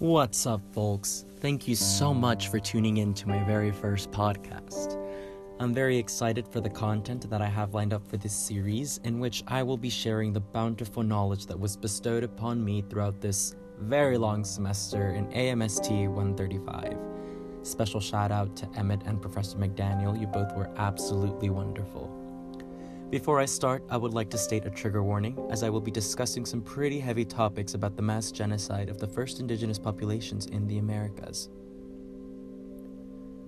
What's up, folks? Thank you so much for tuning in to my very first podcast. I'm very excited for the content that I have lined up for this series, in which I will be sharing the bountiful knowledge that was bestowed upon me throughout this very long semester in AMST 135. Special shout out to Emmett and Professor McDaniel, you both were absolutely wonderful. Before I start, I would like to state a trigger warning, as I will be discussing some pretty heavy topics about the mass genocide of the first indigenous populations in the Americas.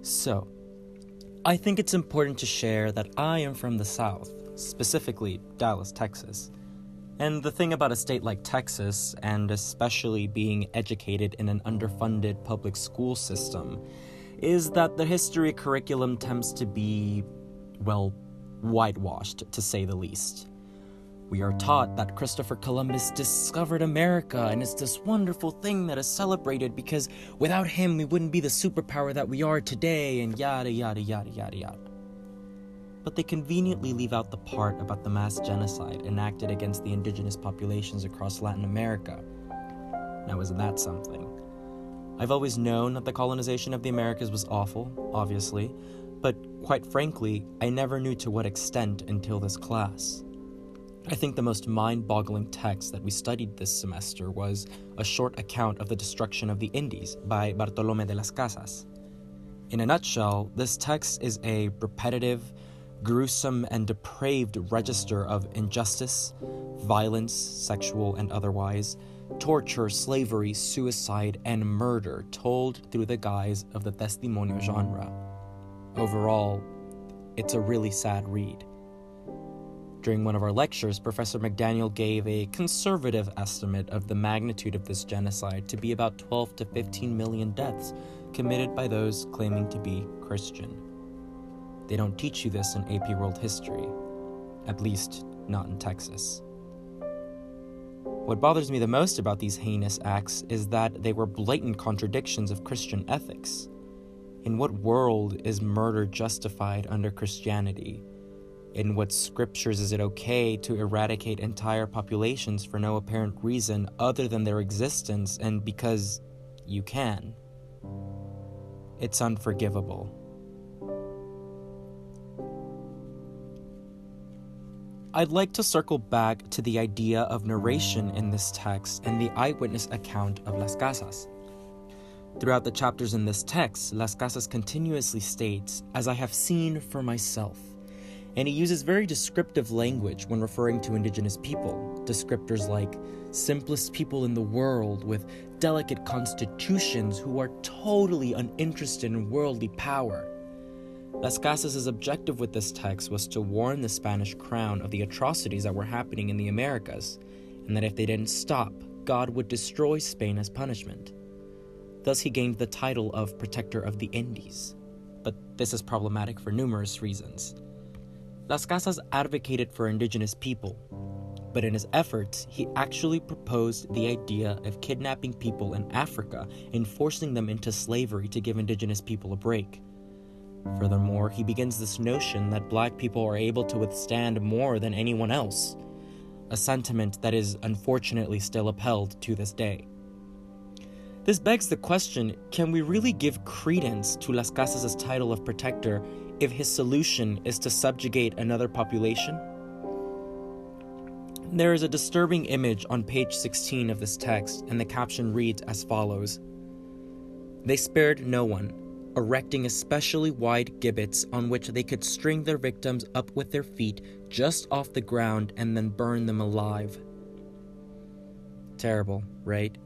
So, I think it's important to share that I am from the South, specifically Dallas, Texas. And the thing about a state like Texas, and especially being educated in an underfunded public school system, is that the history curriculum tends to be, well, whitewashed, to say the least. We are taught that Christopher Columbus discovered America and it's this wonderful thing that is celebrated because without him we wouldn't be the superpower that we are today, and yada yada yada yada yada. But they conveniently leave out the part about the mass genocide enacted against the indigenous populations across Latin America. Now, isn't that something? I've always known that the colonization of the Americas was awful, obviously, but quite frankly, I never knew to what extent until this class. I think the most mind boggling text that we studied this semester was a short account of the destruction of the Indies by Bartolome de las Casas. In a nutshell, this text is a repetitive, gruesome, and depraved register of injustice, violence, sexual and otherwise, torture, slavery, suicide, and murder told through the guise of the testimonio genre. Overall, it's a really sad read. During one of our lectures, Professor McDaniel gave a conservative estimate of the magnitude of this genocide to be about 12 to 15 million deaths committed by those claiming to be Christian. They don't teach you this in AP World History, at least not in Texas. What bothers me the most about these heinous acts is that they were blatant contradictions of Christian ethics. In what world is murder justified under Christianity? In what scriptures is it okay to eradicate entire populations for no apparent reason other than their existence and because you can? It's unforgivable. I'd like to circle back to the idea of narration in this text and the eyewitness account of Las Casas. Throughout the chapters in this text, Las Casas continuously states, As I have seen for myself. And he uses very descriptive language when referring to indigenous people. Descriptors like simplest people in the world with delicate constitutions who are totally uninterested in worldly power. Las Casas' objective with this text was to warn the Spanish crown of the atrocities that were happening in the Americas, and that if they didn't stop, God would destroy Spain as punishment. Thus, he gained the title of Protector of the Indies. But this is problematic for numerous reasons. Las Casas advocated for indigenous people, but in his efforts, he actually proposed the idea of kidnapping people in Africa and forcing them into slavery to give indigenous people a break. Furthermore, he begins this notion that black people are able to withstand more than anyone else, a sentiment that is unfortunately still upheld to this day. This begs the question can we really give credence to Las Casas' title of protector if his solution is to subjugate another population? There is a disturbing image on page 16 of this text, and the caption reads as follows They spared no one, erecting especially wide gibbets on which they could string their victims up with their feet just off the ground and then burn them alive. Terrible, right?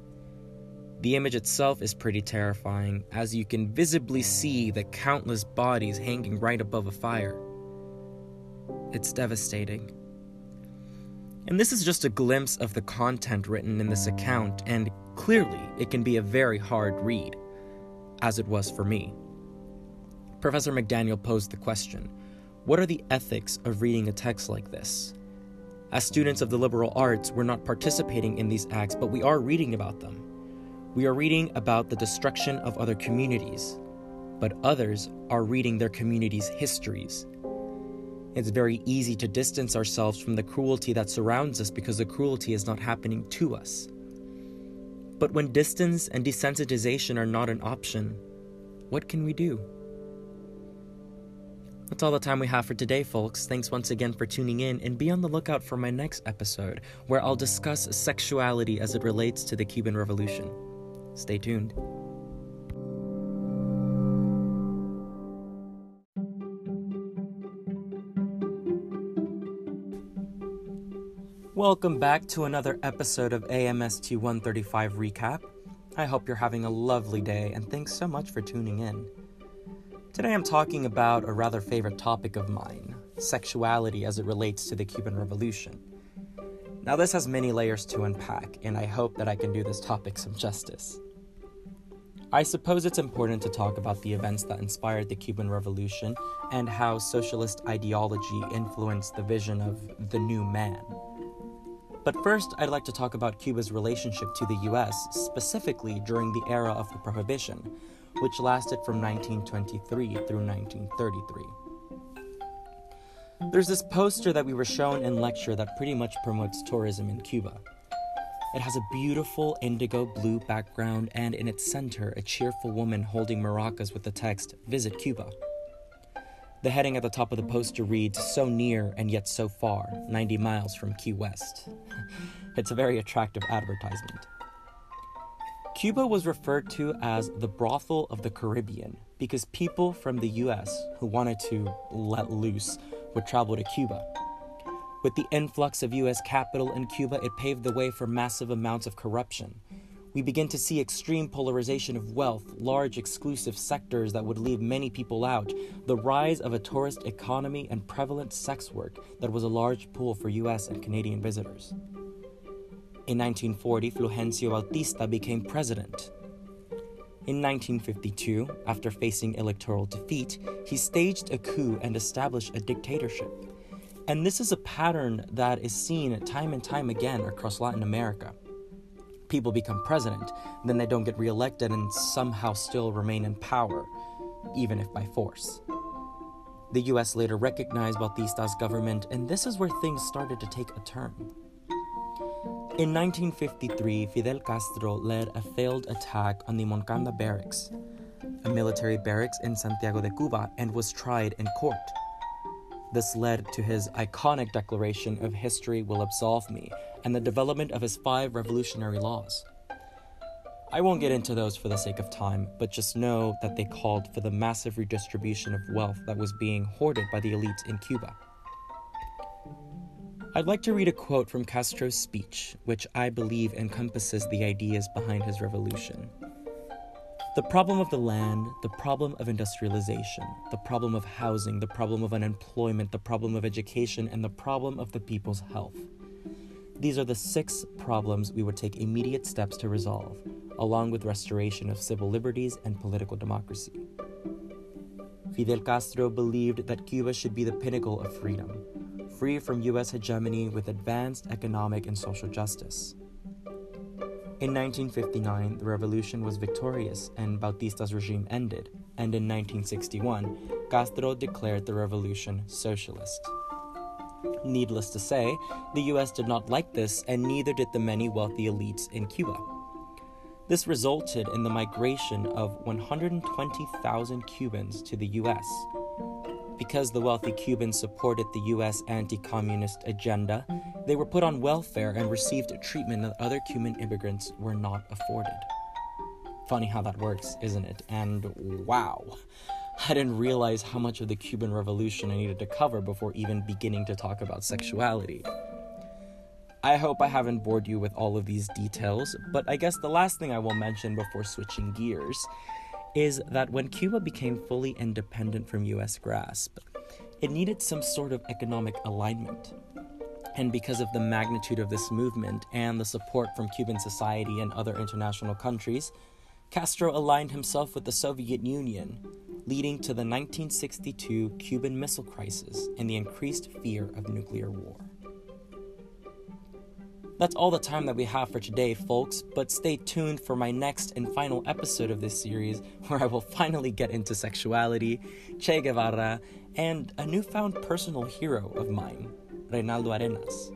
The image itself is pretty terrifying, as you can visibly see the countless bodies hanging right above a fire. It's devastating. And this is just a glimpse of the content written in this account, and clearly it can be a very hard read, as it was for me. Professor McDaniel posed the question What are the ethics of reading a text like this? As students of the liberal arts, we're not participating in these acts, but we are reading about them. We are reading about the destruction of other communities, but others are reading their communities' histories. It's very easy to distance ourselves from the cruelty that surrounds us because the cruelty is not happening to us. But when distance and desensitization are not an option, what can we do? That's all the time we have for today, folks. Thanks once again for tuning in, and be on the lookout for my next episode, where I'll discuss sexuality as it relates to the Cuban Revolution. Stay tuned. Welcome back to another episode of AMST 135 Recap. I hope you're having a lovely day, and thanks so much for tuning in. Today I'm talking about a rather favorite topic of mine sexuality as it relates to the Cuban Revolution. Now, this has many layers to unpack, and I hope that I can do this topic some justice. I suppose it's important to talk about the events that inspired the Cuban Revolution and how socialist ideology influenced the vision of the new man. But first, I'd like to talk about Cuba's relationship to the US, specifically during the era of the Prohibition, which lasted from 1923 through 1933. There's this poster that we were shown in lecture that pretty much promotes tourism in Cuba. It has a beautiful indigo blue background and in its center a cheerful woman holding maracas with the text, Visit Cuba. The heading at the top of the poster reads, So near and yet so far, 90 miles from Key West. it's a very attractive advertisement. Cuba was referred to as the brothel of the Caribbean because people from the US who wanted to let loose would travel to Cuba. With the influx of US capital in Cuba, it paved the way for massive amounts of corruption we begin to see extreme polarization of wealth, large exclusive sectors that would leave many people out, the rise of a tourist economy, and prevalent sex work that was a large pool for US and Canadian visitors. In 1940, Fulgencio Bautista became president. In 1952, after facing electoral defeat, he staged a coup and established a dictatorship. And this is a pattern that is seen time and time again across Latin America people become president, then they don't get reelected and somehow still remain in power, even if by force. The US later recognized Bautista's government, and this is where things started to take a turn. In 1953, Fidel Castro led a failed attack on the Moncada barracks, a military barracks in Santiago de Cuba, and was tried in court. This led to his iconic declaration of history will absolve me and the development of his five revolutionary laws. I won't get into those for the sake of time, but just know that they called for the massive redistribution of wealth that was being hoarded by the elites in Cuba. I'd like to read a quote from Castro's speech, which I believe encompasses the ideas behind his revolution. The problem of the land, the problem of industrialization, the problem of housing, the problem of unemployment, the problem of education, and the problem of the people's health these are the six problems we would take immediate steps to resolve, along with restoration of civil liberties and political democracy. Fidel Castro believed that Cuba should be the pinnacle of freedom, free from US hegemony with advanced economic and social justice. In 1959, the revolution was victorious and Bautista's regime ended, and in 1961, Castro declared the revolution socialist. Needless to say, the US did not like this, and neither did the many wealthy elites in Cuba. This resulted in the migration of 120,000 Cubans to the US. Because the wealthy Cubans supported the US anti communist agenda, they were put on welfare and received treatment that other Cuban immigrants were not afforded. Funny how that works, isn't it? And wow, I didn't realize how much of the Cuban Revolution I needed to cover before even beginning to talk about sexuality. I hope I haven't bored you with all of these details, but I guess the last thing I will mention before switching gears is that when Cuba became fully independent from US grasp, it needed some sort of economic alignment. And because of the magnitude of this movement and the support from Cuban society and other international countries, Castro aligned himself with the Soviet Union, leading to the 1962 Cuban Missile Crisis and the increased fear of nuclear war. That's all the time that we have for today, folks, but stay tuned for my next and final episode of this series where I will finally get into sexuality, Che Guevara, and a newfound personal hero of mine, Reinaldo Arenas.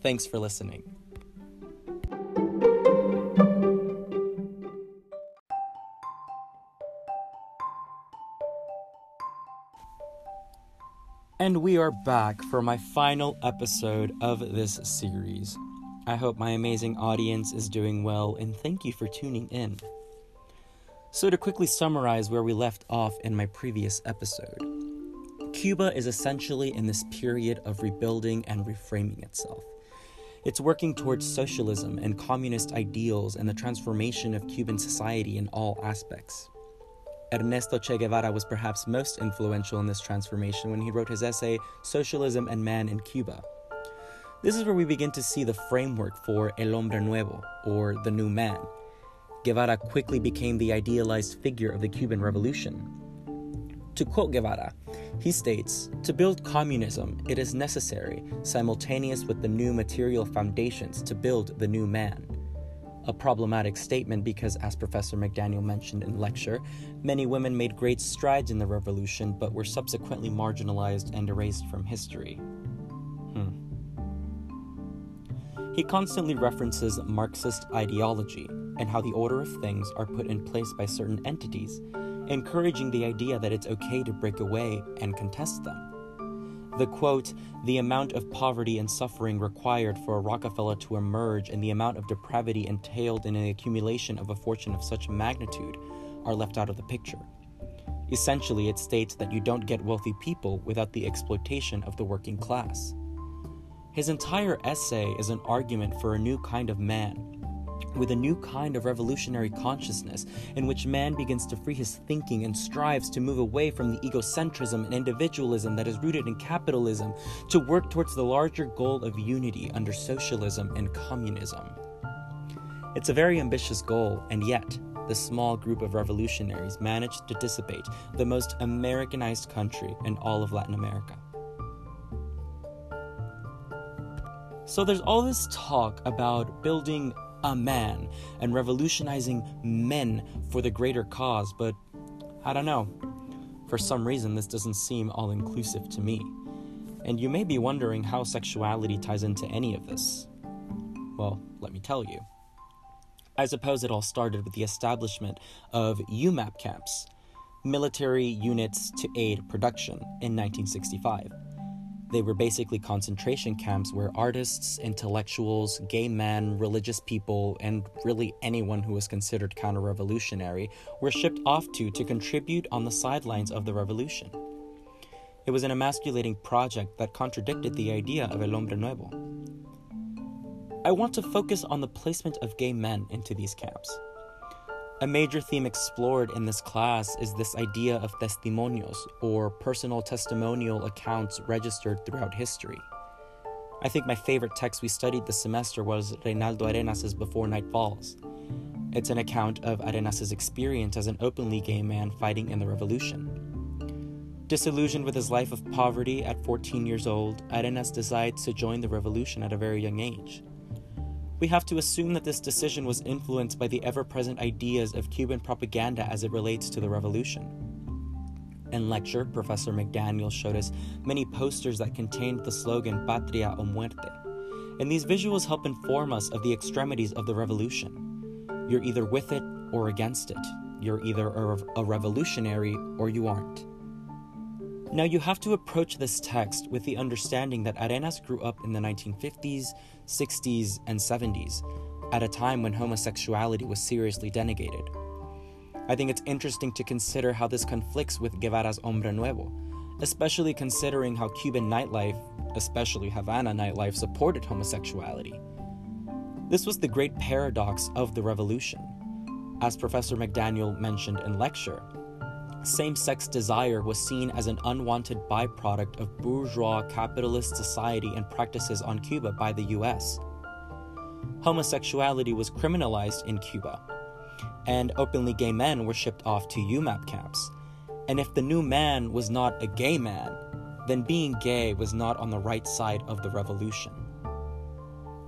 Thanks for listening. And we are back for my final episode of this series. I hope my amazing audience is doing well, and thank you for tuning in. So, to quickly summarize where we left off in my previous episode, Cuba is essentially in this period of rebuilding and reframing itself. It's working towards socialism and communist ideals and the transformation of Cuban society in all aspects. Ernesto Che Guevara was perhaps most influential in this transformation when he wrote his essay, Socialism and Man in Cuba. This is where we begin to see the framework for El Hombre Nuevo, or the New Man. Guevara quickly became the idealized figure of the Cuban Revolution. To quote Guevara, he states To build communism, it is necessary, simultaneous with the new material foundations, to build the new man a problematic statement because, as Professor McDaniel mentioned in lecture, many women made great strides in the revolution but were subsequently marginalized and erased from history. Hmm. He constantly references Marxist ideology and how the order of things are put in place by certain entities, encouraging the idea that it's okay to break away and contest them. The quote, the amount of poverty and suffering required for a Rockefeller to emerge and the amount of depravity entailed in the accumulation of a fortune of such magnitude are left out of the picture. Essentially, it states that you don't get wealthy people without the exploitation of the working class. His entire essay is an argument for a new kind of man, with a new kind of revolutionary consciousness in which man begins to free his thinking and strives to move away from the egocentrism and individualism that is rooted in capitalism to work towards the larger goal of unity under socialism and communism. It's a very ambitious goal, and yet, the small group of revolutionaries managed to dissipate the most Americanized country in all of Latin America. So there's all this talk about building a man and revolutionizing men for the greater cause, but I don't know. For some reason, this doesn't seem all inclusive to me. And you may be wondering how sexuality ties into any of this. Well, let me tell you. I suppose it all started with the establishment of UMAP camps, military units to aid production, in 1965. They were basically concentration camps where artists, intellectuals, gay men, religious people, and really anyone who was considered counter revolutionary were shipped off to to contribute on the sidelines of the revolution. It was an emasculating project that contradicted the idea of El Hombre Nuevo. I want to focus on the placement of gay men into these camps. A major theme explored in this class is this idea of testimonios, or personal testimonial accounts registered throughout history. I think my favorite text we studied this semester was Reinaldo Arenas's Before Night Falls. It's an account of Arenas's experience as an openly gay man fighting in the revolution. Disillusioned with his life of poverty at 14 years old, Arenas decides to join the revolution at a very young age we have to assume that this decision was influenced by the ever present ideas of Cuban propaganda as it relates to the revolution. In lecture, Professor McDaniel showed us many posters that contained the slogan Patria o Muerte, and these visuals help inform us of the extremities of the revolution. You're either with it or against it. You're either a, a revolutionary or you aren't. Now, you have to approach this text with the understanding that Arenas grew up in the 1950s, 60s, and 70s, at a time when homosexuality was seriously denigrated. I think it's interesting to consider how this conflicts with Guevara's Hombre Nuevo, especially considering how Cuban nightlife, especially Havana nightlife, supported homosexuality. This was the great paradox of the revolution. As Professor McDaniel mentioned in lecture, same sex desire was seen as an unwanted byproduct of bourgeois capitalist society and practices on Cuba by the US. Homosexuality was criminalized in Cuba, and openly gay men were shipped off to UMAP camps. And if the new man was not a gay man, then being gay was not on the right side of the revolution.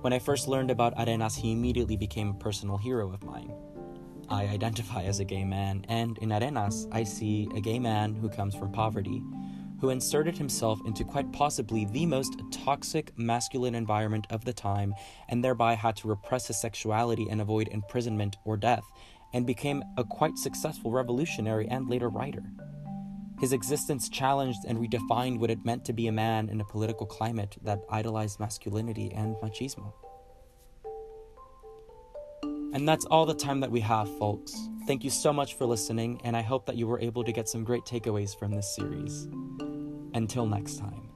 When I first learned about Arenas, he immediately became a personal hero of mine. I identify as a gay man, and in Arenas, I see a gay man who comes from poverty, who inserted himself into quite possibly the most toxic masculine environment of the time, and thereby had to repress his sexuality and avoid imprisonment or death, and became a quite successful revolutionary and later writer. His existence challenged and redefined what it meant to be a man in a political climate that idolized masculinity and machismo. And that's all the time that we have, folks. Thank you so much for listening, and I hope that you were able to get some great takeaways from this series. Until next time.